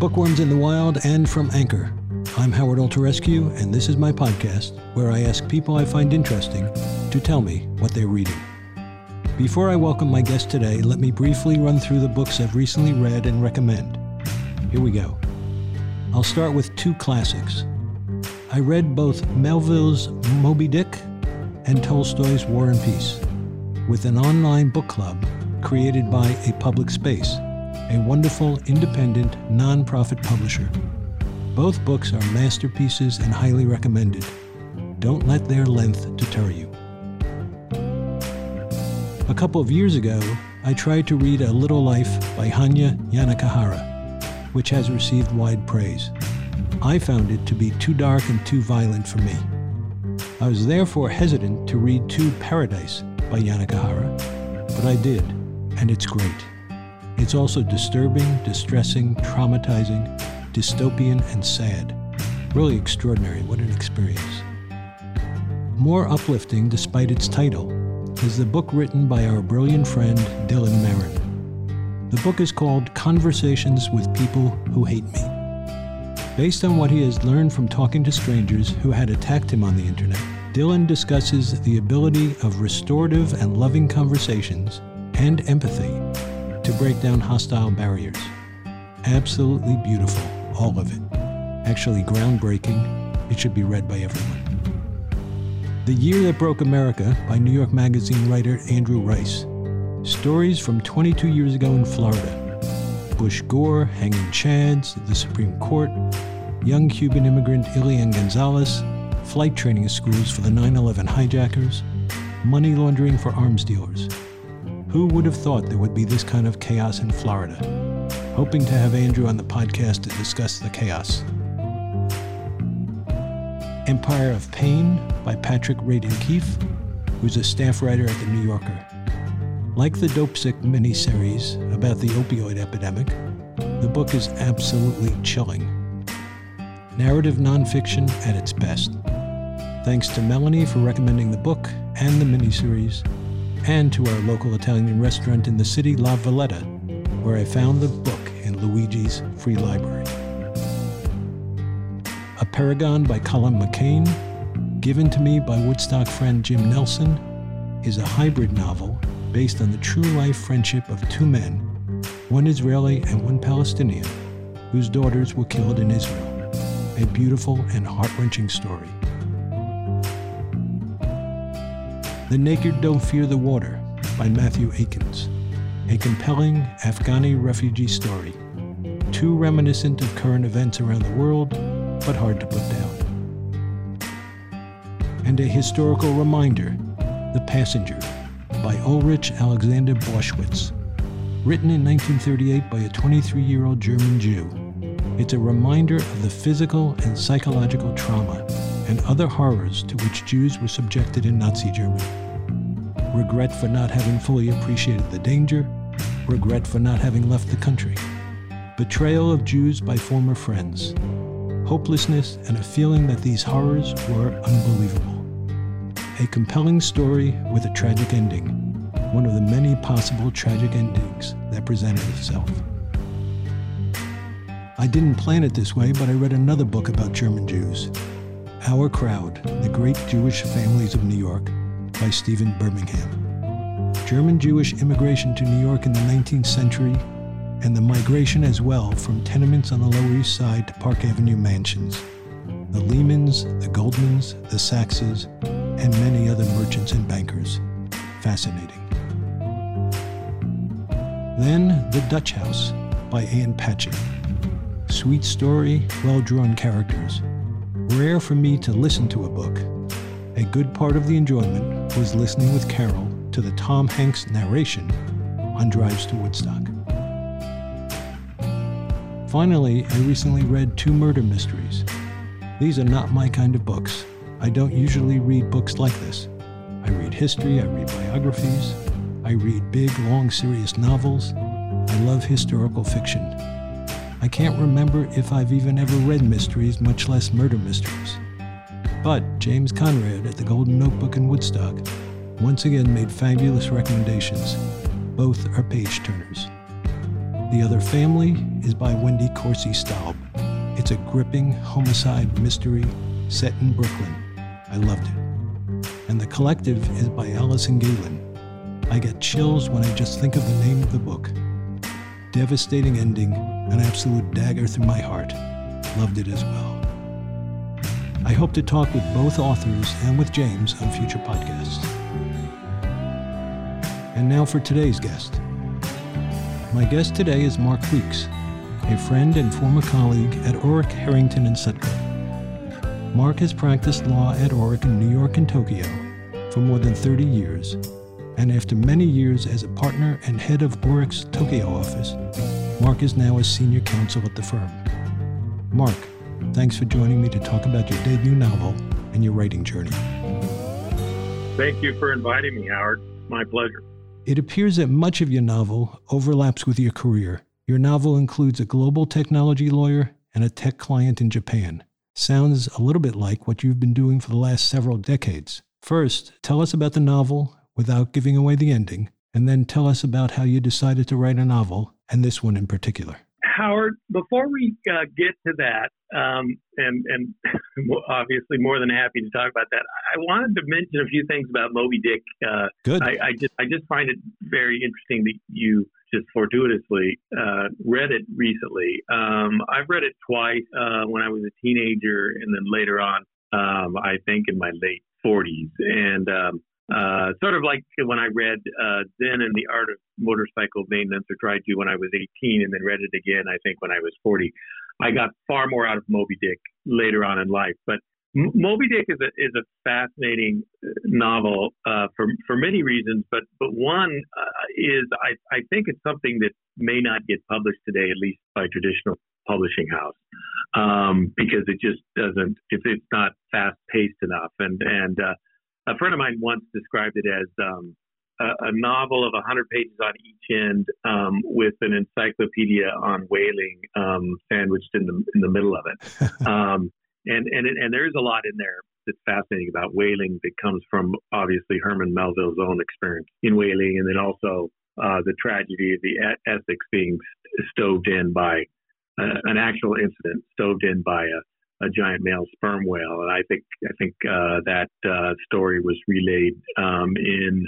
Bookworms in the Wild and from Anchor, I'm Howard Alterescu, and this is my podcast where I ask people I find interesting to tell me what they're reading. Before I welcome my guest today, let me briefly run through the books I've recently read and recommend. Here we go. I'll start with two classics. I read both Melville's Moby Dick and Tolstoy's War and Peace with an online book club created by A Public Space, a wonderful independent nonprofit publisher. Both books are masterpieces and highly recommended. Don't let their length deter you. A couple of years ago, I tried to read A Little Life by Hanya Yanagihara, which has received wide praise. I found it to be too dark and too violent for me. I was therefore hesitant to read To Paradise by Yanagihara, but I did, and it's great. It's also disturbing, distressing, traumatizing, dystopian, and sad. Really extraordinary. What an experience. More uplifting, despite its title, is the book written by our brilliant friend Dylan Marron. The book is called Conversations with People Who Hate Me. Based on what he has learned from talking to strangers who had attacked him on the internet, Dylan discusses the ability of restorative and loving conversations and empathy to break down hostile barriers. Absolutely beautiful, all of it. Actually, groundbreaking. It should be read by everyone. The Year That Broke America by New York Magazine writer Andrew Rice. Stories from 22 years ago in Florida. Bush Gore, hanging Chads, the Supreme Court, young Cuban immigrant Elian Gonzalez, flight training schools for the 9 11 hijackers, money laundering for arms dealers. Who would have thought there would be this kind of chaos in Florida? Hoping to have Andrew on the podcast to discuss the chaos. Empire of Pain by Patrick Radden Keefe, who's a staff writer at The New Yorker. Like the Dope Dopesick miniseries about the opioid epidemic, the book is absolutely chilling. Narrative nonfiction at its best. Thanks to Melanie for recommending the book and the miniseries, and to our local Italian restaurant in the city, La Valletta, where I found the book in Luigi's free library. Apeirogon by Colum McCann, given to me by Woodstock friend Jim Nelson, is a hybrid novel based on the true life friendship of two men, one Israeli and one Palestinian, whose daughters were killed in Israel. A beautiful and heart wrenching story. The Naked Don't Fear the Water by Matthieu Aikins, a compelling Afghani refugee story, too reminiscent of current events around the world, but hard to put down. And a historical reminder The Passenger by Ulrich Alexander Boschwitz, written in 1938 by a 23 year old German Jew. It's a reminder of the physical and psychological trauma and other horrors to which Jews were subjected in Nazi Germany. Regret for not having fully appreciated the danger, regret for not having left the country, betrayal of Jews by former friends, hopelessness, and a feeling that these horrors were unbelievable. A compelling story with a tragic ending, one of the many possible tragic endings that presented itself. I didn't plan it this way, but I read another book about German Jews Our Crowd The Great Jewish Families of New York by Stephen Birmingham. German Jewish immigration to New York in the 19th century and the migration as well from tenements on the Lower East Side to Park Avenue mansions. The Lehmans, the Goldmans, the Saxes, and many other merchants and bankers. Fascinating. Then The Dutch House by Ann Patchett. Sweet story, well drawn characters. Rare for me to listen to a book. A good part of the enjoyment was listening with Carol to the Tom Hanks narration on Drives to Woodstock. Finally, I recently read two murder mysteries. These are not my kind of books. I don't usually read books like this. I read history, I read biographies, I read big, long, serious novels. I love historical fiction. I can't remember if I've even ever read mysteries, much less murder mysteries. But James Conrad at the Golden Notebook in Woodstock once again made fabulous recommendations. Both are page turners. The Other Family is by Wendy Corsi Staub. It's a gripping homicide mystery set in Brooklyn. I loved it. And The Collective is by Alison Gaylin. I get chills when I just think of the name of the book. Devastating ending, an absolute dagger through my heart. Loved it as well. I hope to talk with both authors and with James on future podcasts. And now for today's guest. My guest today is Mark Weeks, a friend and former colleague at Orrick, Herrington, and Sutcliffe. Mark has practiced law at Orrick in New York and Tokyo for more than 30 years, and after many years as a partner and head of Orrick's Tokyo office, Mark is now a senior counsel at the firm. Mark, thanks for joining me to talk about your debut novel and your writing journey. Thank you for inviting me, Howard. My pleasure. It appears that much of your novel overlaps with your career. Your novel includes a global technology lawyer and a tech client in Japan. Sounds a little bit like what you've been doing for the last several decades. First, tell us about the novel without giving away the ending, and then tell us about how you decided to write a novel, and this one in particular. Howard, before we uh, get to that, um, and, and obviously more than happy to talk about that, I wanted to mention a few things about Moby Dick. Uh, Good. I, I, just I just find it very interesting that you just fortuitously uh, read it recently. Um, I've read it twice uh, when I was a teenager, and then later on, um, I think in my late 40s, and um, uh, sort of like when I read uh, Zen and the Art of Motorcycle Maintenance, or tried to when I was 18, and then read it again, I think, when I was 40. I got far more out of Moby Dick later on in life. But M- Moby Dick is a, is a fascinating uh, novel uh, for, for many reasons, but, but one uh, is I, I think it's something that may not get published today, at least by traditional publishing house. Um, because it just doesn't, if it's not fast paced enough. And, and, uh, a friend of mine once described it as um, a, a, novel of 100 pages on each end um, with an encyclopedia on whaling um, sandwiched in the in the middle of it. Um, and and and there's a lot in there that's fascinating about whaling that comes from obviously Herman Melville's own experience in whaling, and then also uh, the tragedy of the Essex being stoved in by uh, an actual incident, stoved in by a a giant male sperm whale, and I think I think uh, that uh, story was relayed um, in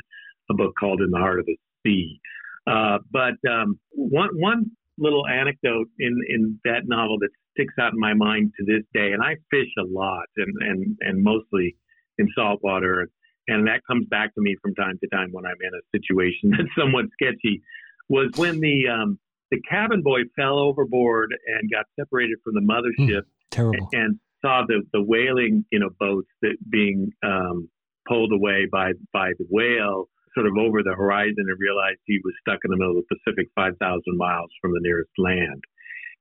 a book called In the Heart of the Sea. Uh, but um, one one little anecdote in in that novel that sticks out in my mind to this day, and I fish a lot and and and mostly in saltwater, and and that comes back to me from time to time when I'm in a situation that's somewhat sketchy. Was when the um, the cabin boy fell overboard and got separated from the mothership. Mm Terrible. And saw the, the whaling, you know, boats that being um, pulled away by by the whale sort of over the horizon and realized he was stuck in the middle of the Pacific 5,000 miles from the nearest land.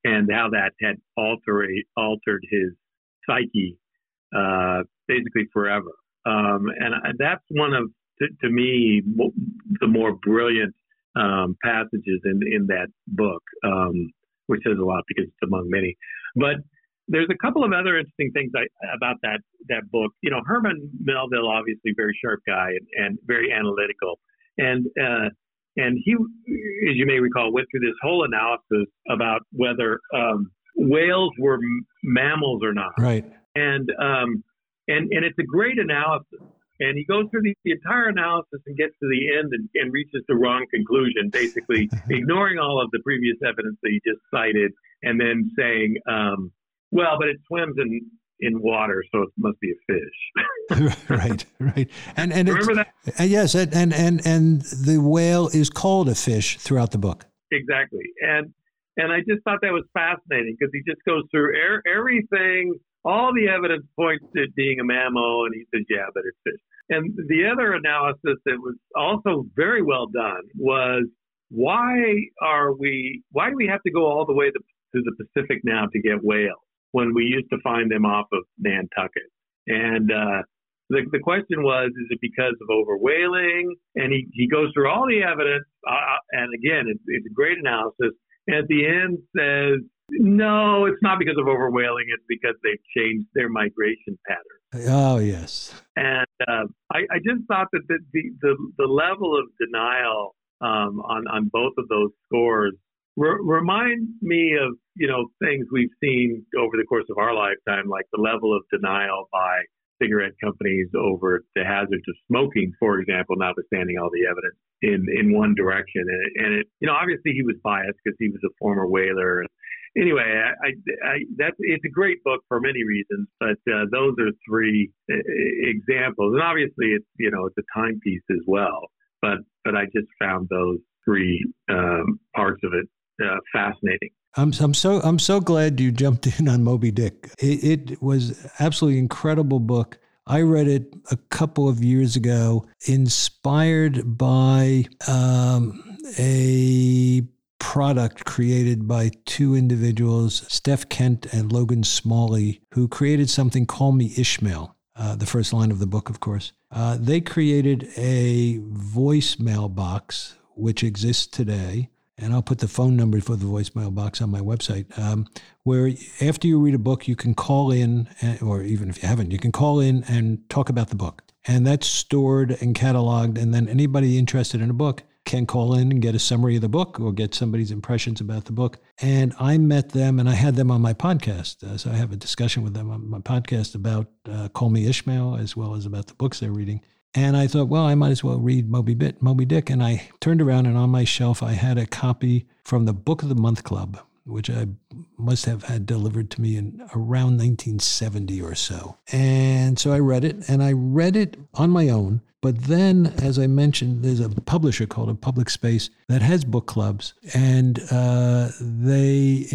And how that had altered, altered his psyche uh, basically forever. Um, and that's one of, to, to, me, the more brilliant um, passages in, in that book, um, which says a lot because it's among many. But there's a couple of other interesting things I, about that that book. You know, Herman Melville, obviously very sharp guy and, and very analytical, and uh, and he, as you may recall, went through this whole analysis about whether um, whales were m- mammals or not. Right. And um, and and it's a great analysis. And he goes through the, the entire analysis and gets to the end and, and reaches the wrong conclusion, basically ignoring all of the previous evidence that he just cited, and then saying, um, well, but it swims in in water, so it must be a fish. right, right. And and remember that? Uh, yes, and, and and and the whale is called a fish throughout the book. Exactly, and and I just thought that was fascinating because he just goes through er- everything. All the evidence points to it being a mammal, and he says, "Yeah, but it's fish." And the other analysis that was also very well done was why are we? Why do we have to go all the way to, to the Pacific now to get whales? When we used to find them off of Nantucket. And uh, the, the question was, is it because of overwhaling? And he, he goes through all the evidence. Uh, uh, and again, it's, it's a great analysis. And at the end says, no, it's not because of overwhaling. It's because they've changed their migration pattern. Oh, yes. And uh, I, I, just thought that the, the, the, the level of denial um, on, on both of those scores re- remind me of you know things we've seen over the course of our lifetime, like the level of denial by cigarette companies over the hazards of smoking, for example, notwithstanding all the evidence in in one direction. And, it, and it, you know, obviously he was biased because he was a former whaler. Anyway, I, I, I, that's it's a great book for many reasons, but uh, those are three examples. And obviously, it's you know it's a timepiece as well. But but I just found those three um, parts of it uh, fascinating. I'm, I'm so I'm so glad you jumped in on Moby Dick. It, it was absolutely incredible book. I read it a couple of years ago, inspired by um, a product created by two individuals, Steph Kent and Logan Smalley, who created something called Me Ishmael. Uh, the first line of the book, of course. Uh, they created a voicemail box, which exists today, and I'll put the phone number for the voicemail box on my website, um, where after you read a book, you can call in, or even if you haven't, you can call in and talk about the book. And that's stored and cataloged. And then anybody interested in a book can call in and get a summary of the book or get somebody's impressions about the book. And I met them and I had them on my podcast. Uh, so I have a discussion with them on my podcast about uh, Call Me Ishmael as well as about the books they're reading. And I thought, well, I might as well read Moby, Bit, Moby Dick. And I turned around and on my shelf, I had a copy from the Book of the Month Club, which I must have had delivered to me in around 1970 or so. And so I read it and I read it on my own. But then, as I mentioned, there's a publisher called a Public Space that has book clubs. And uh, they,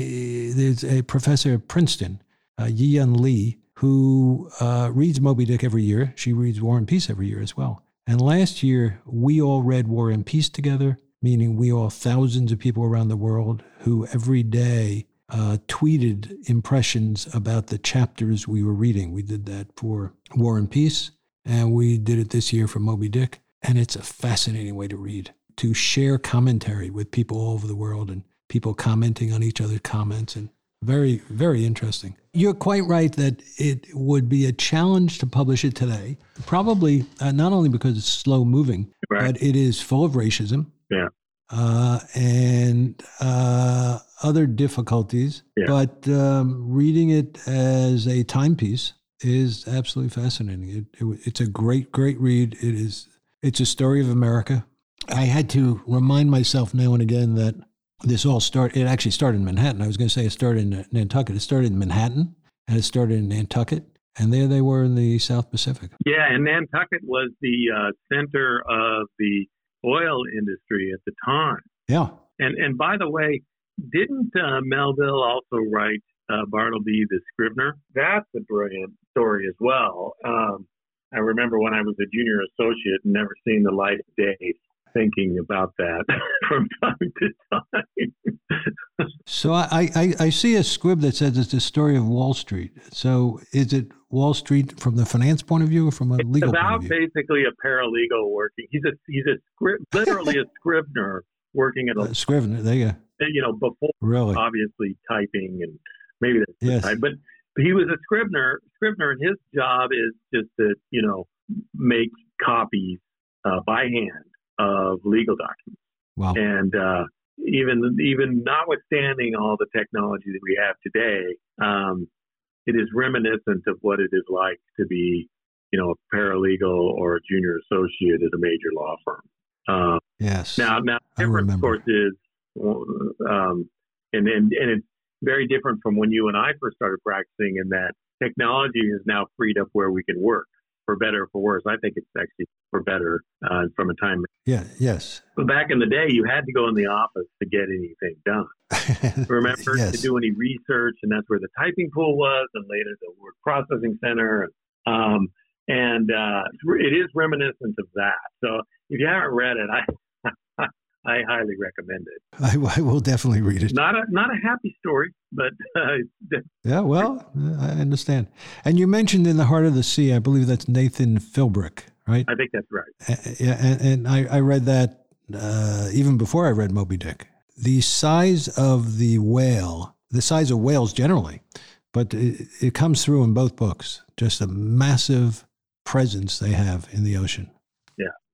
there's a professor at Princeton, uh, Yiyun Li, who uh, reads Moby Dick every year. She reads War and Peace every year as well. And last year, we all read War and Peace together, meaning we all, thousands of people around the world who every day uh, tweeted impressions about the chapters we were reading. We did that for War and Peace, and we did it this year for Moby Dick. And it's a fascinating way to read, to share commentary with people all over the world and people commenting on each other's comments and very, very interesting. You're quite right that it would be a challenge to publish it today, probably uh, not only because it's slow moving, right. but it is full of racism. Yeah. Uh, and uh, other difficulties. Yeah. But um, reading it as a timepiece is absolutely fascinating. It, it, it's a great, great read. It is. It's a story of America. I had to remind myself now and again that this all started, it actually started in Manhattan. I was going to say it started in Nantucket. It started in Manhattan and it started in Nantucket. And there they were in the South Pacific. Yeah, and Nantucket was the uh, center of the oil industry at the time. Yeah. And and by the way, didn't uh, Melville also write uh, Bartleby the Scrivener? That's a brilliant story as well. Um, I remember when I was a junior associate and never seen the light of day thinking about that from time to time. so I, I, I, see a squib that says it's the story of Wall Street. So is it Wall Street from the finance point of view or from a it's legal about point of view? basically a paralegal working. He's a he's a scrib, literally a scrivener working at a uh, scrivener. There you go. You know, before really obviously typing and maybe that's yes. Type, but he was a scrivener. Scrivener, and his job is just to you know make copies uh, by hand of legal documents. Wow. And uh, even even notwithstanding all the technology that we have today, um, it is reminiscent of what it is like to be, you know, a paralegal or a junior associate at a major law firm. Uh, yes. Now, now, difference of course is, um, and and and it's very different from when you and I first started practicing, in that technology has now freed up where we can work for better or for worse. I think it's actually for better uh, from a time. Yeah. Yes. But back in the day, you had to go in the office to get anything done. Remember yes. to do any research, and that's where the typing pool was, and later the word processing center. Um, and uh, it is reminiscent of that. So if you haven't read it, I I highly recommend it. I, I, will definitely read it. Not a not a happy story, but uh, yeah. Well, I understand. And you mentioned in the heart of the sea. I believe that's Nathan Philbrick, right? I think that's right. Yeah, and, and I, I, read that uh, even before I read Moby Dick. The size of the whale, the size of whales generally, but it, it comes through in both books. Just a massive presence they have in the ocean.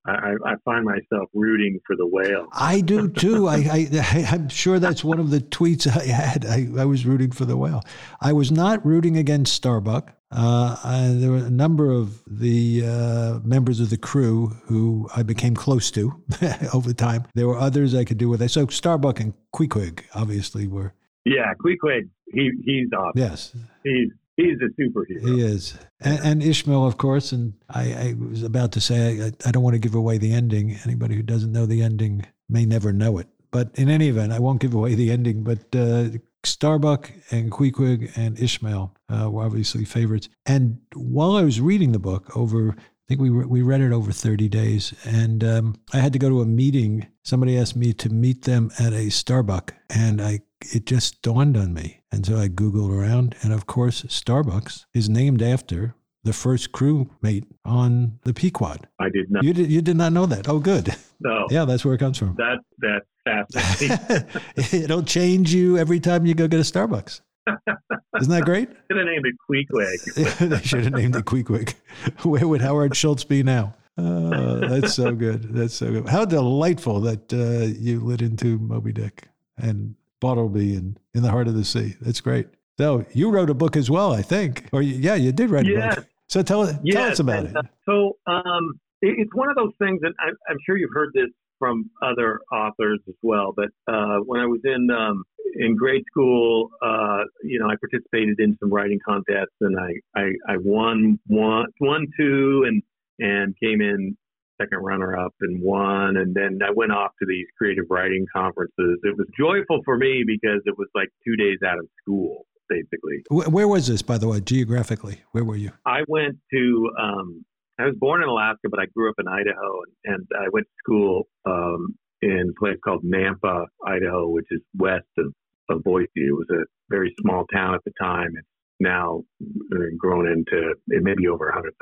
I, I find myself rooting for the whale. I do too. I, I, am sure that's one of the tweets I had. I, I, was rooting for the whale. I was not rooting against Starbuck. Uh, I, there were a number of the uh, members of the crew who I became close to over time. There were others I could do with. So Starbuck and Queequeg obviously were. Yeah, Queequeg. He he's awesome. Yes, he's he's a superhero. He is, and, and Ishmael, of course. And I, I was about to say I, I, don't want to give away the ending. Anybody who doesn't know the ending may never know it. But in any event, I won't give away the ending. But uh, Starbuck and Queequeg and Ishmael uh, were obviously favorites. And while I was reading the book over I think we re- we read it over 30 days, and um, I had to go to a meeting. Somebody asked me to meet them at a Starbucks, and I it just dawned on me. And so I Googled around, and of course, Starbucks is named after the first crewmate on the Pequod. I did not. You did, you did not know that. Oh, good. No. Yeah, that's where it comes from. That that's fascinating. It'll change you every time you go get a Starbucks. Isn't that great? Should have named it Queequeg. they should have named it Queequeg. Where would Howard Schultz be now? Uh, that's so good. That's so good. How delightful that uh, you lit into Moby Dick and Bartleby and In the Heart of the Sea. That's great. So you wrote a book as well, I think. Or yeah, you did write yes. a book. So tell, yes. tell us about and, it. Uh, so um, it, it's one of those things, and I, I'm sure you've heard this from other authors as well. But uh, when I was in um, in grade school, uh, you know, I participated in some writing contests, and I I, I won one one two and and came in second runner up and won and then I went off to these creative writing conferences. It was joyful for me because it was like 2 days out of school basically. Where was this by the way geographically? Where were you? I went to um, I was born in Alaska, but I grew up in Idaho, and, and I went to school um, in a place called Nampa, Idaho, which is west of, of Boise. It was a very small town at the time. It's now grown into it may be over 100,000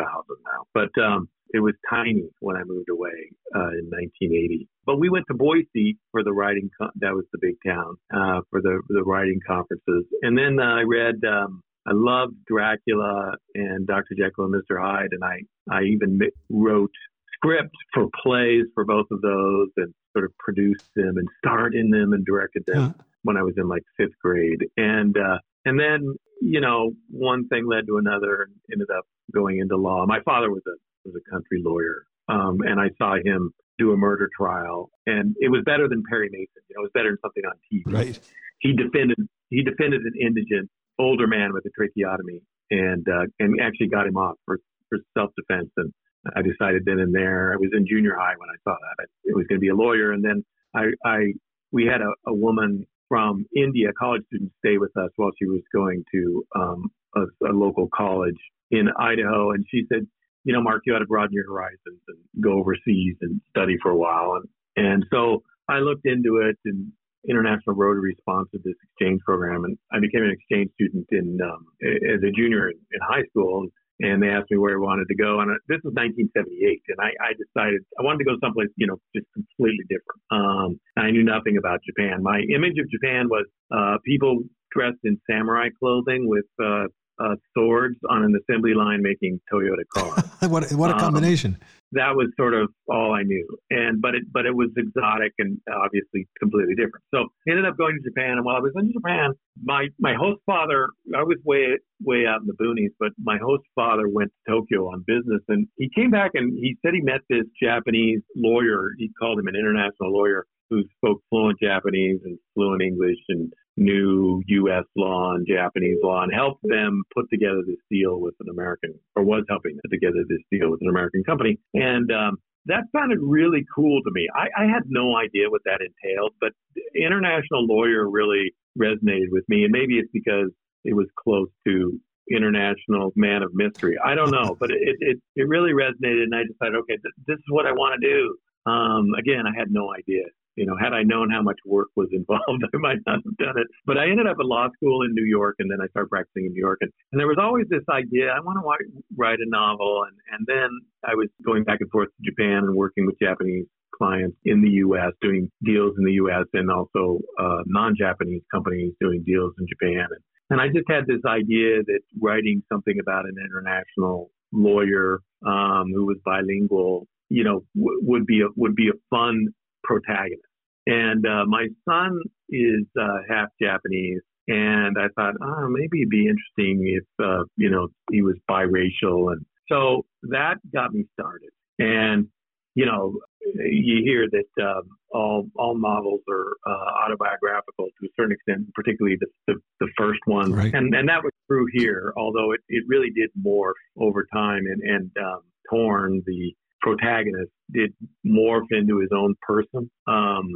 now, but um, it was tiny when I moved away uh, in 1980. But we went to Boise for the writing. Con- that was the big town uh, for the the writing conferences, and then uh, I read. Um, I loved Dracula and Dr. Jekyll and Mr. Hyde, and I I even wrote scripts for plays for both of those, and sort of produced them and starred in them and directed them huh. when I was in like fifth grade, and uh, and then you know one thing led to another, and ended up going into law. My father was a was a country lawyer, um, and I saw him do a murder trial, and it was better than Perry Mason. You know, it was better than something on TV. Right. He defended he defended an indigent older man with a tracheotomy and uh, and actually got him off for, for self defense. And I decided then and there, I was in junior high when I saw that it was going to be a lawyer. And then I, I we had a, a woman from India, a college student, stay with us while she was going to um, a, a local college in Idaho, and she said, you know, Mark, you ought to broaden your horizons and go overseas and study for a while. And and so I looked into it and International Rotary sponsored this exchange program, and I became an exchange student in um, as a junior in, in, high school. And they asked me where I wanted to go, and this was 1978, and I, I decided I wanted to go someplace, you know, just completely different. Um, I knew nothing about Japan. My image of Japan was uh, people dressed in samurai clothing with uh, uh, swords on an assembly line making Toyota cars. what what a um, combination! Um, that was sort of all I knew, and but it but it was exotic and obviously completely different. So I ended up going to Japan, and while I was in Japan, my my host father, I was way way out in the boonies, but my host father went to Tokyo on business, and he came back and he said he met this Japanese lawyer. He called him an international lawyer who spoke fluent Japanese and fluent English and knew U.S. law and Japanese law and helped them put together this deal with an American, or was helping put together this deal with an American company. And um, that sounded really cool to me. I, I had no idea what that entailed, but international lawyer really resonated with me. And maybe it's because it was close to international man of mystery. I don't know, but it, it, it really resonated. And I decided, okay, th- this is what I want to do. Um, again, I had no idea you know, had I known how much work was involved, I might not have done it. But I ended up at law school in New York, and then I started practicing in New York. And, and there was always this idea I want to write a novel. And, and then I was going back and forth to Japan and working with Japanese clients in the U.S., doing deals in the U.S., and also uh, non Japanese companies doing deals in Japan. And, and I just had this idea that writing something about an international lawyer um, who was bilingual you know, w- would be a, would be a fun protagonist. And uh, my son is uh, half Japanese, and I thought, oh, maybe it'd be interesting if uh, you know he was biracial, and so that got me started. And you know, you hear that um, all all novels are uh, autobiographical to a certain extent, particularly the the, the first one, right. and and that was true here. Although it, it really did morph over time, and and um, Torn, the protagonist, did morph into his own person. Um,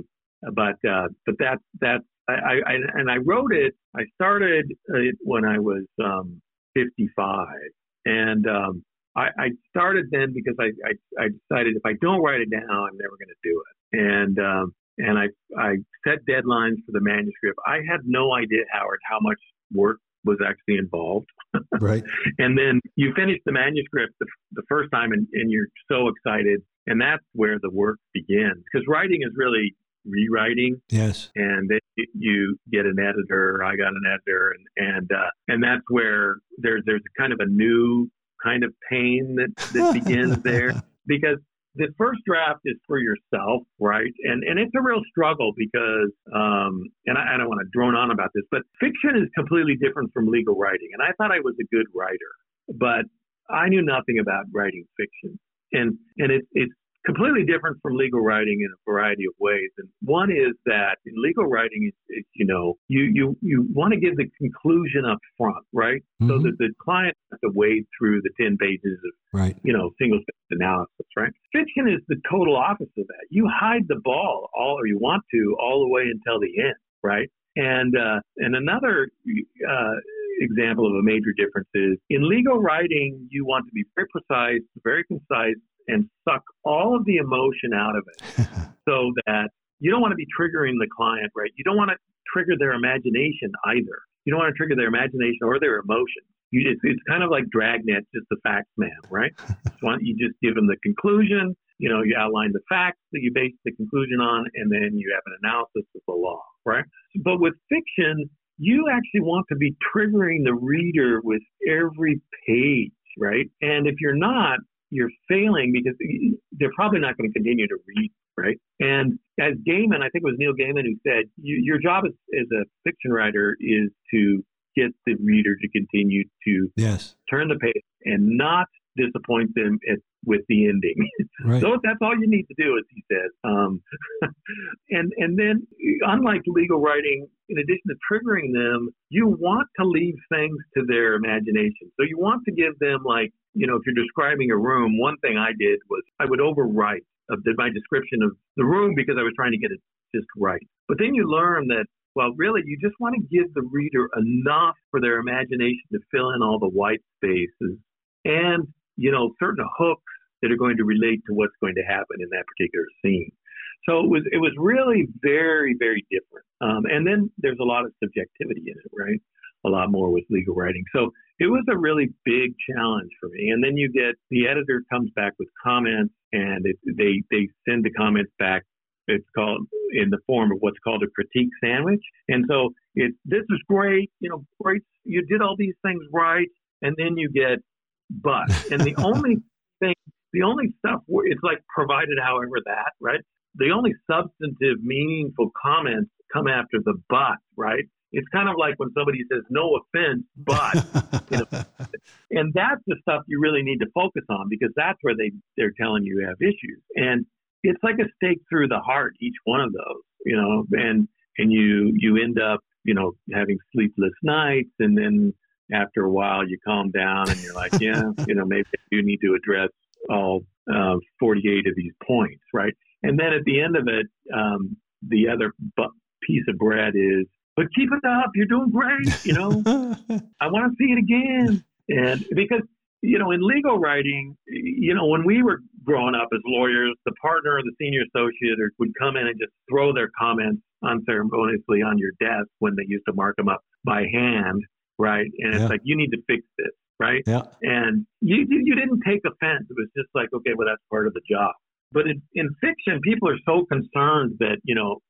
but uh, but that that I, I and I wrote it. I started it when I was um, 55, and um, I, I started then because I, I, I decided if I don't write it down, I'm never going to do it. And um, and I I set deadlines for the manuscript. I had no idea, Howard, how much work was actually involved. right. And then you finish the manuscript the, the first time, and, and you're so excited, and that's where the work begins. Because writing is really rewriting. Yes. And then you get an editor. I got an editor, and and uh, and that's where there's there's kind of a new kind of pain that, that begins there because the first draft is for yourself, right? And and it's a real struggle because, um, and I, I don't want to drone on about this, but fiction is completely different from legal writing. And I thought I was a good writer, but I knew nothing about writing fiction, and and it, it's completely different from legal writing in a variety of ways. And one is that in legal writing, it's, you know, you, you, you want to give the conclusion up front, right? Mm-hmm. So that the client has to wade through the 10 pages of, right. you know, single sentence analysis, right? Fiction is the total opposite of that. You hide the ball all, or you want to, all the way until the end, right? And, uh, and another, uh, example of a major difference is in legal writing, you want to be very precise, very concise, and suck all of the emotion out of it so that you don't want to be triggering the client, right? You don't want to trigger their imagination either. You don't want to trigger their imagination or their emotion. You just, it's kind of like Dragnet, just the facts man, right? so you just give them the conclusion, you know, you outline the facts that you base the conclusion on, and then you have an analysis of the law, right? But with fiction, you actually want to be triggering the reader with every page, right? And if you're not, you're failing because they're probably not going to continue to read, right? And as Gaiman, I think it was Neil Gaiman who said, you, your job as, as a fiction writer is to get the reader to continue to yes. turn the page and not disappoint them at, with the ending. Right. so that's all you need to do, as he says. Um, and and then, unlike legal writing, in addition to triggering them, you want to leave things to their imagination. So you want to give them like you know, if you're describing a room, one thing I did was I would overwrite of the, my description of the room because I was trying to get it just right. But then you learn that, well, really, you just want to give the reader enough for their imagination to fill in all the white spaces and, you know, certain hooks that are going to relate to what's going to happen in that particular scene. So it was it was really very very different. Um, and then there's a lot of subjectivity in it, right? A lot more with legal writing. So it was a really big challenge for me. And then you get the editor comes back with comments, and it, they they send the comments back. It's called in the form of what's called a critique sandwich. And so it this is great, you know, great. You did all these things right, and then you get but. And the only thing, the only stuff, where it's like provided however that, right? The only substantive, meaningful comments come after the but, right? It's kind of like when somebody says, no offense, but, you know, and that's the stuff you really need to focus on because that's where they, they're telling you you have issues. And it's like a stake through the heart, each one of those, you know, and, and you, you end up, you know, having sleepless nights and then after a while you calm down and you're like, yeah, you know, maybe you need to address all uh, 48 of these points, right? And then at the end of it, um, the other bu- piece of bread is but keep it up. You're doing great. You know, I want to see it again. And because, you know, in legal writing, you know, when we were growing up as lawyers, the partner or the senior associate would come in and just throw their comments unceremoniously on your desk when they used to mark them up by hand, right? And it's yeah. like, you need to fix this, right? Yeah. And you, you didn't take offense. It was just like, okay, well, that's part of the job. But in, in fiction, people are so concerned that, you know,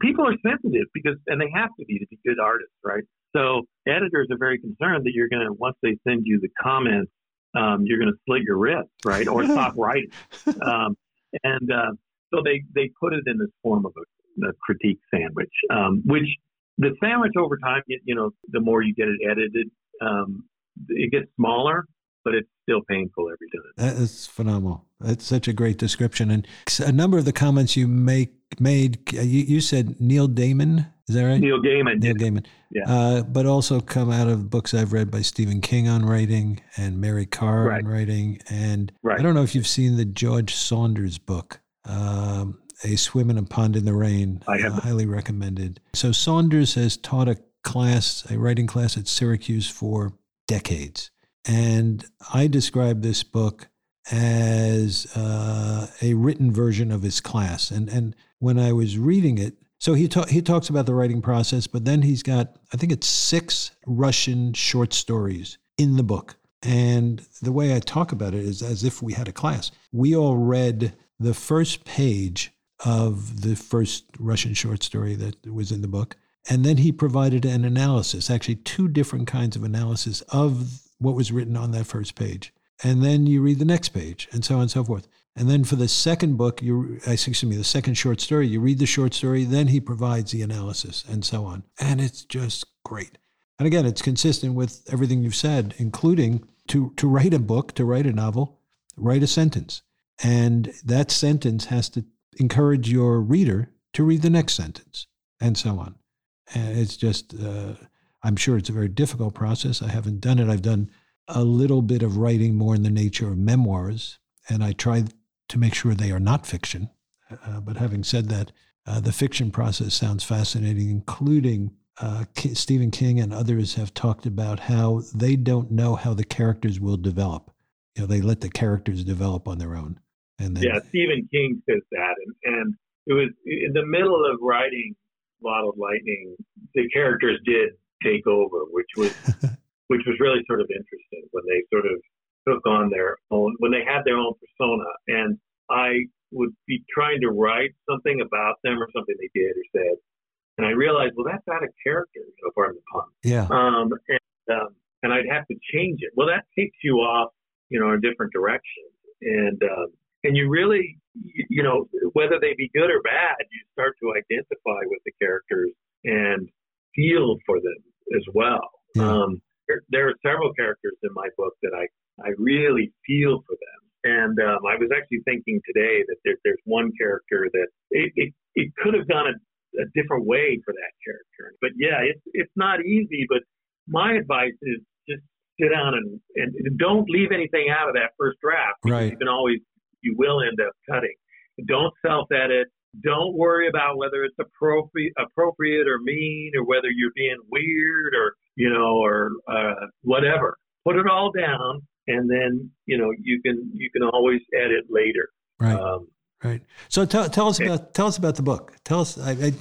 people are sensitive because, and they have to be to be good artists, right? So editors are very concerned that you're going to, once they send you the comments, um, you're going to slit your wrist, right? Or stop writing. Um, And uh, so they they put it in this form of a, a critique sandwich, um, which the sandwich over time, you, know, the more you get it edited, um, it gets smaller, but it's still painful every time. That is phenomenal. That's such a great description. And a number of the comments you make made, you, you said Neil Damon. Is that right? Neil Gaiman. Neil Gaiman. Yeah. Uh, but also come out of books I've read by Stephen King on writing and Mary Karr right. on writing. And right. I don't know if you've seen the George Saunders book. Um, a Swim in a Pond in the Rain. I have. Uh, highly recommended. So Saunders has taught a class, a writing class at Syracuse for decades. And I describe this book as uh, a written version of his class. And, and when I was reading it, so he, ta- he talks about the writing process, but then he's got, I think it's six Russian short stories in the book. And the way I talk about it is as if we had a class. We all read the first page of the first Russian short story that was in the book. And then he provided an analysis, actually, two different kinds of analysis of what was written on that first page. And then you read the next page, and so on and so forth. And then for the second book, you uh, excuse me, the second short story, you read the short story, then he provides the analysis, and so on. And it's just great. And again, it's consistent with everything you've said, including to, to write a book, to write a novel, write a sentence. And that sentence has to encourage your reader to read the next sentence, and so on. And it's just, uh, I'm sure it's a very difficult process. I haven't done it. I've done a little bit of writing more in the nature of memoirs, and I try to make sure they are not fiction. Uh, but having said that, uh, the fiction process sounds fascinating, including uh, Stephen King and others have talked about how they don't know how the characters will develop. You know, they let the characters develop on their own. And then, yeah, Stephen King says that, and, and it was in the middle of writing Bottled Lightning, the characters did take over, which was which was really sort of interesting when they sort of took on their own when they had their own persona. And I would be trying to write something about them or something they did or said, and I realized, well, that's out of character, you know, pardon the pun. Yeah. Um, and um, and I'd have to change it. Well, that takes you off, you know, a different direction, and um, and you really, you know, whether they be good or bad, you start to identify with the characters and feel for them as well. Yeah. Um, there, there, are several characters in my book that I, I really feel for them. And um, I was actually thinking today that there, there's one character that it, it, it could have gone a, a different way for that character. But yeah, it's, it's not easy. But my advice is just sit down and, and don't leave anything out of that first draft. Right. You can always you will end up cutting. Don't self edit. Don't worry about whether it's appropriate, appropriate or mean, or whether you're being weird or you know or uh, whatever. Put it all down, and then you know you can you can always edit later. Right. Um, right. So tell, tell us about tell us about the book. Tell us. I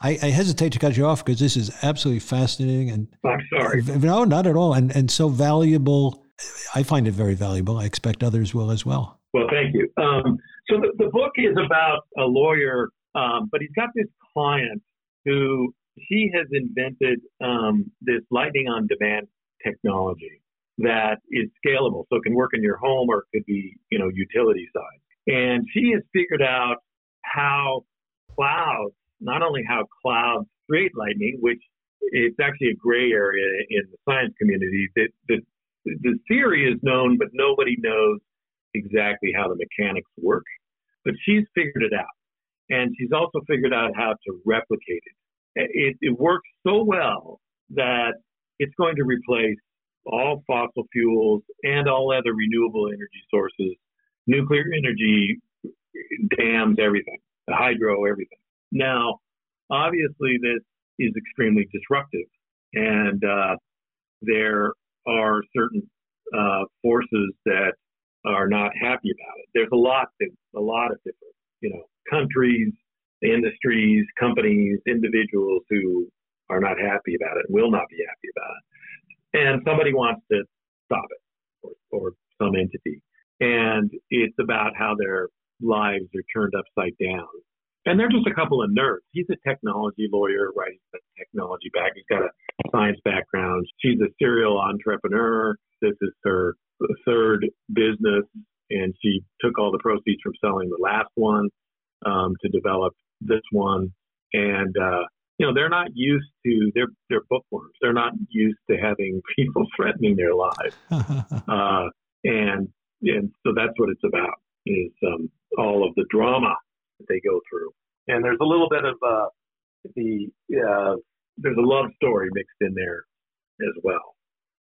I, I hesitate to cut you off because this is absolutely fascinating and I'm sorry. No, not at all. And and so valuable. I find it very valuable. I expect others will as well. Well, thank you. Um, so the, the, book is about a lawyer, um, but he's got this client who she has invented um, this lightning on demand technology that is scalable, so it can work in your home or it could be, you know, utility side. And she has figured out how clouds, not only how clouds create lightning, which it's actually a gray area in the science community. That the, the theory is known, but nobody knows exactly how the mechanics work, but she's figured it out. And she's also figured out how to replicate it. It, it works so well that it's going to replace all fossil fuels and all other renewable energy sources, nuclear energy, dams, everything, the hydro, everything. Now, obviously, this is extremely disruptive, and uh, there are certain uh, forces that are not happy about it. There's a lot a lot of different, you know, countries, industries, companies, individuals who are not happy about it, will not be happy about it. And somebody wants to stop it or, or some entity. And it's about how their lives are turned upside down. And they're just a couple of nerds. He's a technology lawyer, right? He's a technology back. He's got a science background. She's a serial entrepreneur. This is her third business and she took all the proceeds from selling the last one um, to develop this one. And uh, you know, they're not used to they're they're bookworms. They're not used to having people threatening their lives, uh, and and so that's what it's about is um, all of the drama that they go through. And there's a little bit of uh, the uh, there's a love story mixed in there as well.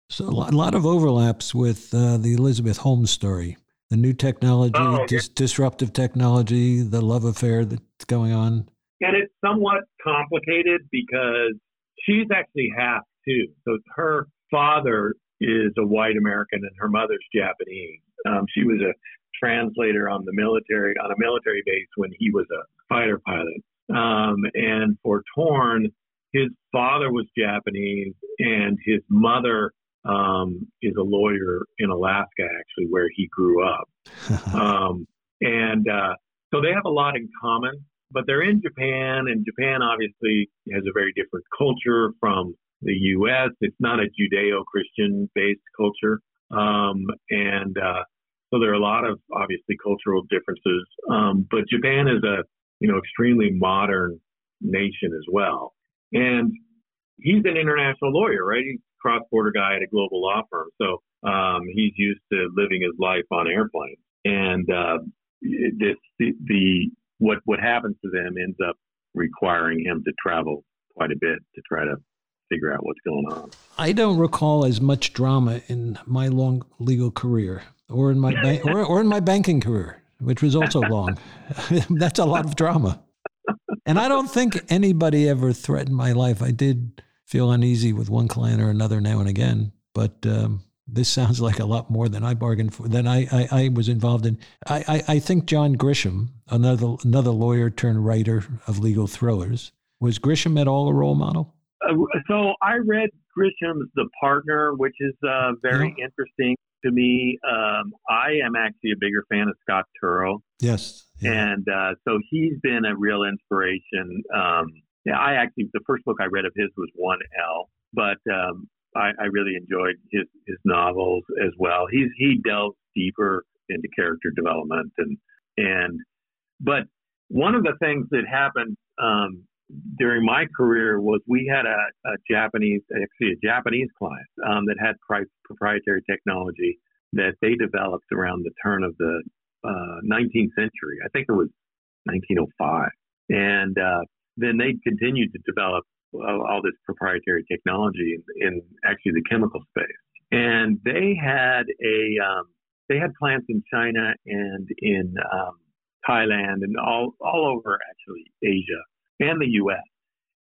So a lot of overlaps with uh, the Elizabeth Holmes story. The new technology, oh, dis- disruptive technology, the love affair that's going on. And it's somewhat complicated because she's actually half too. So her father is a white American and her mother's Japanese. Um, she was a translator on the military on a military base when he was a fighter pilot. Um, and for Torn, his father was Japanese and his mother um, is a lawyer in Alaska, actually, where he grew up. um, and uh, so they have a lot in common, but they're in Japan, and Japan obviously has a very different culture from the U.S. It's not a Judeo Christian based culture. Um, and uh, so there are a lot of obviously cultural differences. Um, but Japan is a you know extremely modern nation as well. And he's an international lawyer, right? He's a cross border guy at a global law firm. So um, he's used to living his life on airplanes. And uh, this, the, the what what happens to them ends up requiring him to travel quite a bit to try to figure out what's going on. I don't recall as much drama in my long legal career, or in my ba- or, or in my banking career, which was also long. That's a lot of drama and I don't think anybody ever threatened my life. I did feel uneasy with one client or another now and again, but um, this sounds like a lot more than I bargained for, than I, I, I was involved in. I, I, I, think John Grisham, another another lawyer turned writer of legal thrillers, was Grisham at all a role model? So I read Grisham's The Partner, which is uh, very yeah. interesting to me. Um, I am actually a bigger fan of Scott Turow. Yes. Yeah. And uh, so he's been a real inspiration. Um, yeah, I actually, the first book I read of his was 1L, but um, I, I really enjoyed his, his novels as well. He's, he delves deeper into character development and, and, but one of the things that happened um, during my career was we had a, a Japanese, actually a Japanese client um, that had pri- proprietary technology that they developed around the turn of the uh, 19th century. I think it was 1905, and uh, then they continued to develop all, all this proprietary technology in, in, actually the chemical space. And they had a um, they had plants in China and in um, Thailand and all all over actually Asia and the U.S.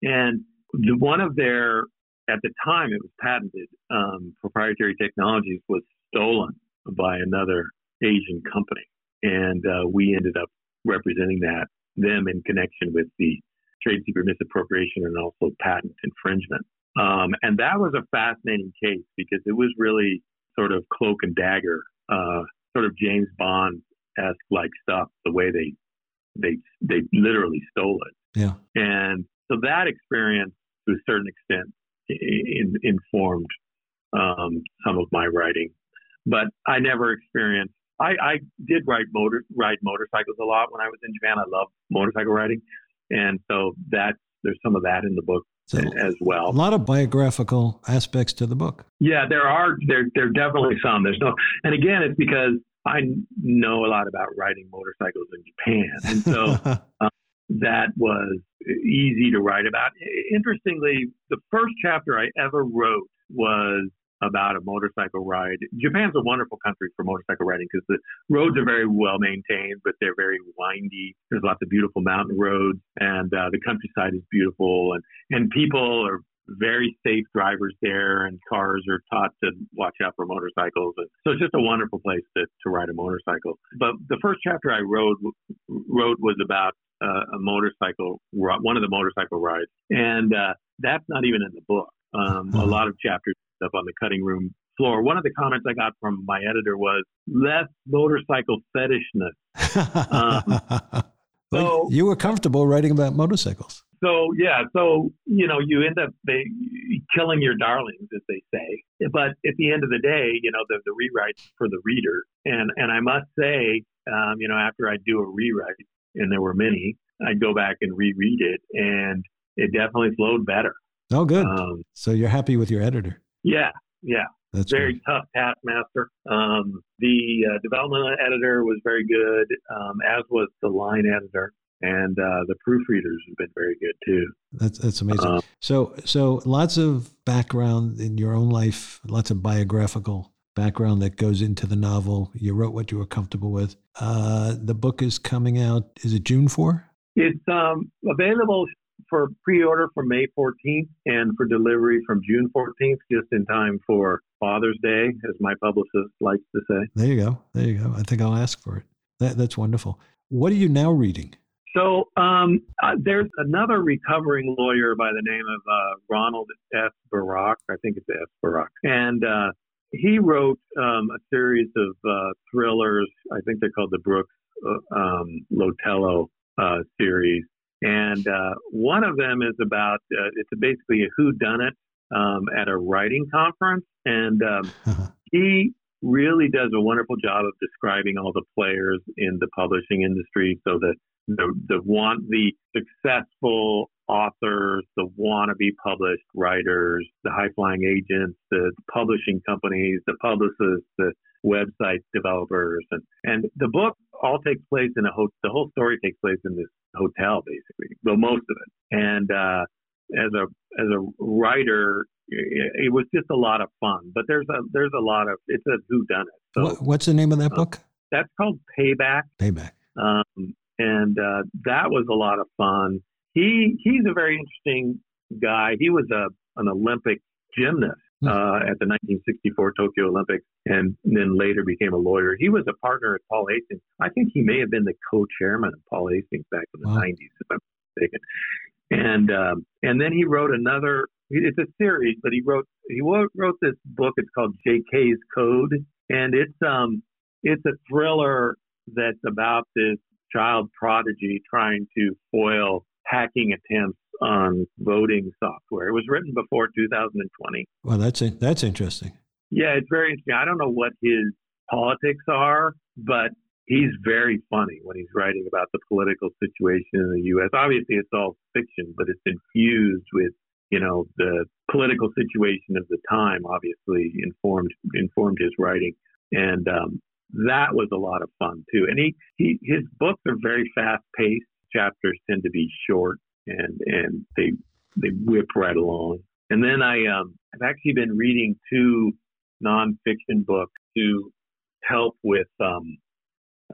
And the, one of their, at the time, it was patented um, proprietary technologies was stolen by another Asian company, and uh, we ended up representing that them in connection with the trade secret misappropriation and also patent infringement. Um, and that was a fascinating case because it was really sort of cloak and dagger, uh, sort of James Bond esque like stuff. The way they they they literally stole it. Yeah. And so that experience, to a certain extent, in, informed um, some of my writing. But I never experienced. I, I did ride motor ride motorcycles a lot when I was in Japan. I love motorcycle riding, and so that there's some of that in the book so as well. A lot of biographical aspects to the book. Yeah, there are. There there definitely some. There's no, and again, it's because I know a lot about riding motorcycles in Japan, and so uh, that was easy to write about. Interestingly, the first chapter I ever wrote was about a motorcycle ride. Japan's a wonderful country for motorcycle riding because the roads are very well maintained, but they're very windy. There's lots of beautiful mountain roads, and uh, the countryside is beautiful, and and people are very safe drivers there, and cars are taught to watch out for motorcycles. And so it's just a wonderful place to, to ride a motorcycle. But the first chapter I wrote wrote was about uh, a motorcycle, one of the motorcycle rides, and uh, that's not even in the book. Um, a lot of chapters up on the cutting room floor. One of the comments I got from my editor was less motorcycle fetishness. Um, so you were comfortable writing about motorcycles. So yeah, so you know, you end up they, killing your darlings, as they say. But at the end of the day, you know, the the rewrites for the reader, and and I must say, um, you know, after I do a rewrite, and there were many, I'd go back and reread it, and it definitely flowed better. Oh, good. Um, so you're happy with your editor? Yeah, yeah. That's very great. tough taskmaster. Um, the uh, development editor was very good, um, as was the line editor, and uh, the proofreaders have been very good too. That's that's amazing. Um, so so lots of background in your own life, lots of biographical background that goes into the novel. You wrote what you were comfortable with. Uh, the book is coming out. Is it June four? It's um, available for pre-order from May 14th and for delivery from June 14th, just in time for Father's Day, as my publicist likes to say. There you go. There you go. I think I'll ask for it. That, that's wonderful. What are you now reading? So um, uh, there's another recovering lawyer by the name of uh, Ronald S. Barak. I think it's S. Barak. And uh, he wrote um, a series of uh, thrillers. I think they're called the Brooks uh, um, Lotello uh, series. And uh, one of them is about uh, it's basically a who done it um, at a writing conference, and um, he really does a wonderful job of describing all the players in the publishing industry. So that the the want the successful authors, the wannabe published writers, the high flying agents, the publishing companies, the publicists, the website developers, and and the book all takes place in a ho- the whole story takes place in this hotel basically, well most of it. And uh, as a as a writer, it, it, was just a lot of fun. But there's a there's a lot of it's a who done it. So, What's the name of that uh, book? That's called Payback. Payback. Um, and uh, that was a lot of fun. He he's a very interesting guy. He was a an Olympic gymnast Hmm. uh, at the 1964 Tokyo Olympics and then later became a lawyer. He was a partner at Paul Hastings. I think he may have been the co-chairman of Paul Hastings back in the wow. 90s, if I'm mistaken. And um, and then he wrote another. It's a series, but he wrote he wrote, wrote this book. It's called J.K.'s Code, and it's um it's a thriller that's about this child prodigy trying to foil hacking attempts on voting software. It was written before 2020. Well, that's that's interesting. Yeah, it's very interesting. I don't know what his politics are, but he's very funny when he's writing about the political situation in the U.S. Obviously, it's all fiction, but it's infused with you know the political situation of the time. Obviously, informed informed his writing, and um, that was a lot of fun too. And he, he his books are very fast paced. Chapters tend to be short, and and they they whip right along. And then I um, I've actually been reading two nonfiction books to help with um,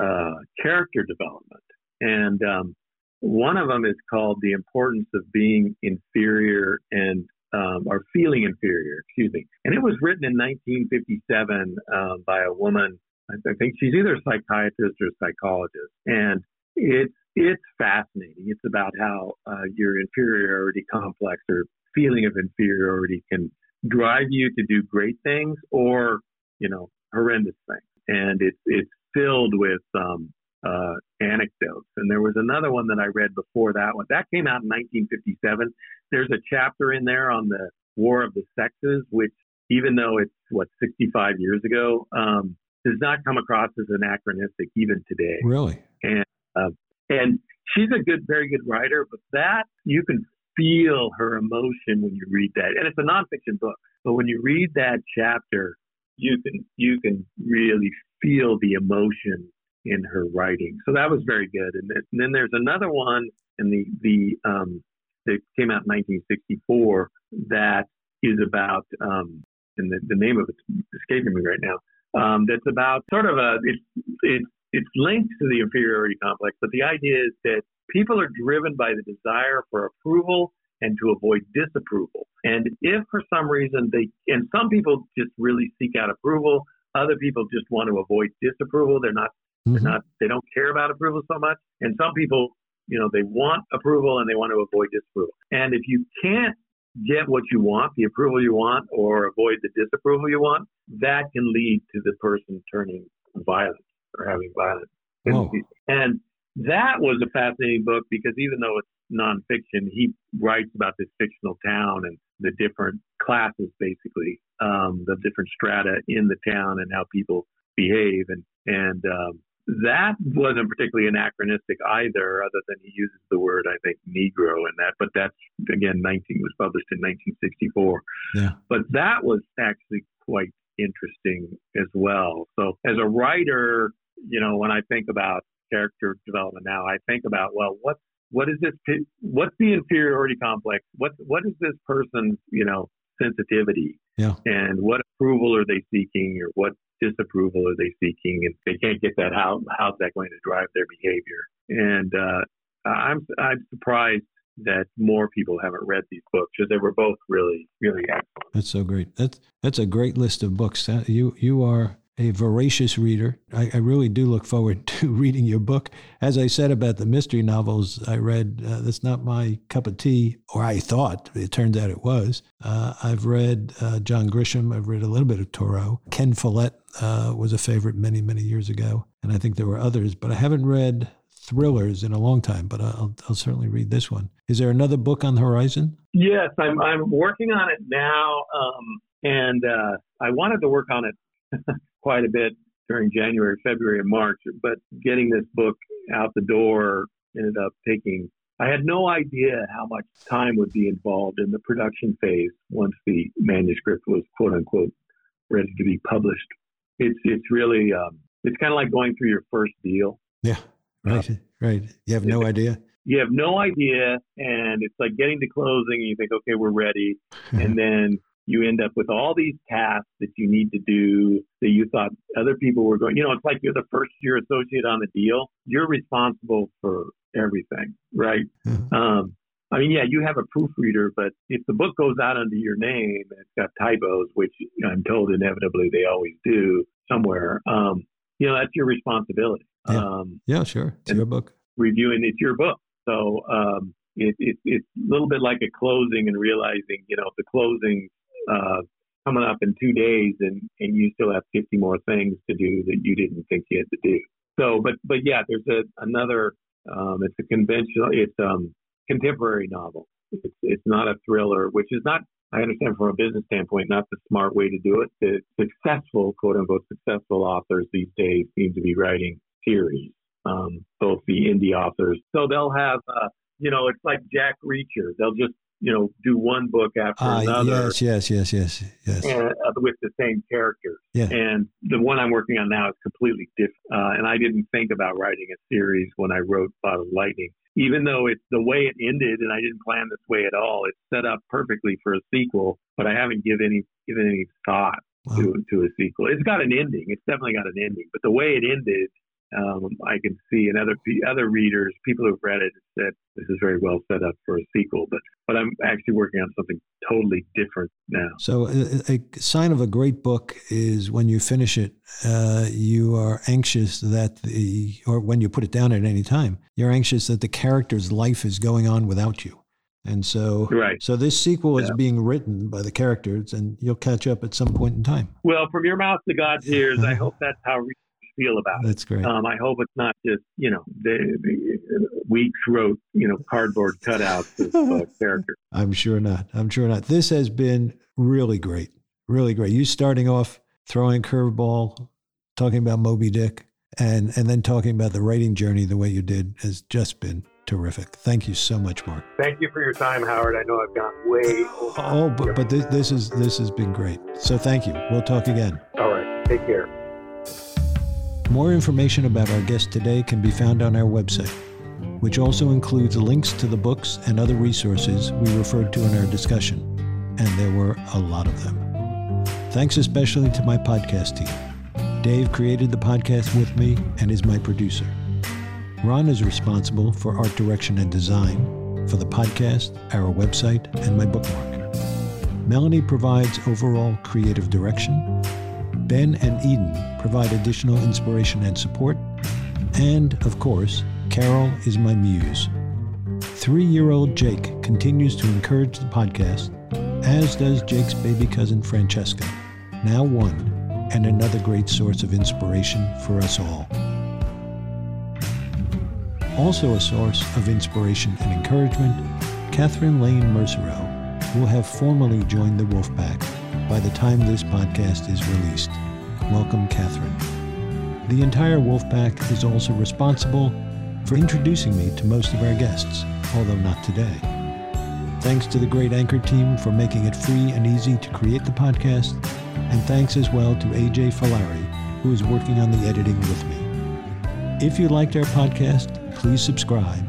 uh, character development, and um, one of them is called "The Importance of Being Inferior and um, or Feeling Inferior." Excuse me, and it was written in 1957 uh, by a woman. I think she's either a psychiatrist or a psychologist, and it's it's fascinating. It's about how uh, your inferiority complex or feeling of inferiority can drive you to do great things or, you know, horrendous things. And it's it's filled with um, uh, anecdotes. And there was another one that I read before that one. That came out in 1957. There's a chapter in there on the War of the Sexes, which, even though it's what 65 years ago, um, does not come across as anachronistic even today. Really? And uh, and she's a good, very good writer, but that you can feel her emotion when you read that. And it's a nonfiction book, but when you read that chapter, you can you can really feel the emotion in her writing. So that was very good. And, and then there's another one in the the um, that came out in 1964 that is about um, and the, the name of it's escaping me right now. Um, that's about sort of a it's it's it's linked to the inferiority complex, but the idea is that people are driven by the desire for approval and to avoid disapproval. And if for some reason they, and some people just really seek out approval, other people just want to avoid disapproval. They're not, mm-hmm. they're not, they don't care about approval so much. And some people, you know, they want approval and they want to avoid disapproval. And if you can't get what you want, the approval you want, or avoid the disapproval you want, that can lead to the person turning violent or having violence. And that was a fascinating book because even though it's nonfiction, he writes about this fictional town and the different classes, basically, um, the different strata in the town and how people behave. And, and um, that wasn't particularly anachronistic either, other than he uses the word, I think, Negro in that. But that's, again, 19 was published in 1964. Yeah. But that was actually quite interesting as well. So as a writer, you know, when I think about character development now, I think about, well, what what is this? What's the inferiority complex? What what is this person's you know sensitivity? Yeah. And what approval are they seeking, or what disapproval are they seeking? And if they can't get that, how how's that going to drive their behavior? And uh, I'm I'm surprised that more people haven't read these books because they were both really really excellent. That's so great. That's that's a great list of books. You you are a voracious reader. I, I, really do look forward to reading your book. As I said about the mystery novels I read, uh, that's not my cup of tea, or I thought. It turns out it was. Uh, I've read uh, John Grisham. I've read a little bit of Turow. Ken Follett uh, was a favorite many, many years ago. And I think there were others, but I haven't read thrillers in a long time, but I'll, I'll certainly read this one. Is there another book on the horizon? Yes, I'm, I'm working on it now. Um, and uh, I wanted to work on it quite a bit during January, February, and March. But getting this book out the door ended up taking. I had no idea how much time would be involved in the production phase once the manuscript was quote unquote ready to be published. It's it's really um, it's kind of like going through your first deal. Yeah, right, uh, right. You have no idea. You have no idea, and it's like getting to closing, and you think, okay, we're ready, and then you end up with all these tasks that you need to do that you thought other people were going. You know, it's like you're the first year associate on the deal. You're responsible for everything, right? Mm-hmm. Um, I mean, yeah, you have a proofreader, but if the book goes out under your name and it's got typos, which I'm told inevitably they always do somewhere, um, you know, that's your responsibility. Yeah, um, yeah sure. It's your book. Reviewing, it's your book. So um, it, it, it's a little bit like a closing and realizing, you know, the closing uh, coming up in two days and, and you still have 50 more things to do that you didn't think you had to do. So, but, but yeah, there's a, another, um, it's a conventional, it's, um, contemporary novel. It's, it's not a thriller, which is not, I understand from a business standpoint, not the smart way to do it. The successful, quote unquote, successful authors these days seem to be writing series, um, both the indie authors. So they'll have, uh, you know, it's like Jack Reacher. They'll just you know, do one book after uh, another. Yes, yes, yes, yes, yes. And, uh, with the same characters. Yeah. And the one I'm working on now is completely different. Uh, and I didn't think about writing a series when I wrote of Lightning. Even though it's the way it ended, and I didn't plan this way at all, it's set up perfectly for a sequel. But I haven't given any given any thought wow. to to a sequel. It's got an ending. It's definitely got an ending. But the way it ended um, I can see in other other readers, people who've read it, said this is very well set up for a sequel. But but I'm actually working on something totally different now. So a, a sign of a great book is when you finish it, uh, you are anxious that the or when you put it down at any time, you're anxious that the character's life is going on without you. And so, right. so this sequel yeah. is being written by the characters, and you'll catch up at some point in time. Well, from your mouth to God's ears, I hope that's how feel about it. That's great. Um, I hope it's not just you know the, the Weeks wrote you know cardboard cutouts of uh, characters. I'm sure not. I'm sure not. This has been really great, really great. You starting off throwing curveball, talking about Moby Dick, and and then talking about the writing journey the way you did has just been terrific. Thank you so much, Mark. Thank you for your time, Howard. I know I've gone way. Oh, but, but this, this is this has been great. So thank you. We'll talk again. All right. Take care. More information about our guest today can be found on our website, which also includes links to the books and other resources we referred to in our discussion, and there were a lot of them. Thanks especially to my podcast team. Dave created the podcast with me and is my producer. Ron is responsible for art direction and design for the podcast, our website, and my bookmark. Melanie provides overall creative direction. Ben and Eden provide additional inspiration and support. And, of course, Carol is my muse. Three year old Jake continues to encourage the podcast, as does Jake's baby cousin Francesca, now one, and another great source of inspiration for us all. Also, a source of inspiration and encouragement, Catherine Lane Mercereau will have formally joined the Wolfpack by the time this podcast is released. Welcome, Catherine. The entire Wolfpack is also responsible for introducing me to most of our guests, although not today. Thanks to the great Anchor team for making it free and easy to create the podcast, and thanks as well to AJ Falari, who is working on the editing with me. If you liked our podcast, please subscribe,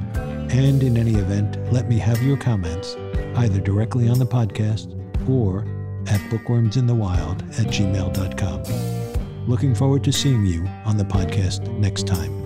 and in any event, let me have your comments either directly on the podcast or at bookwormsinthewild at gmail.com. Looking forward to seeing you on the podcast next time.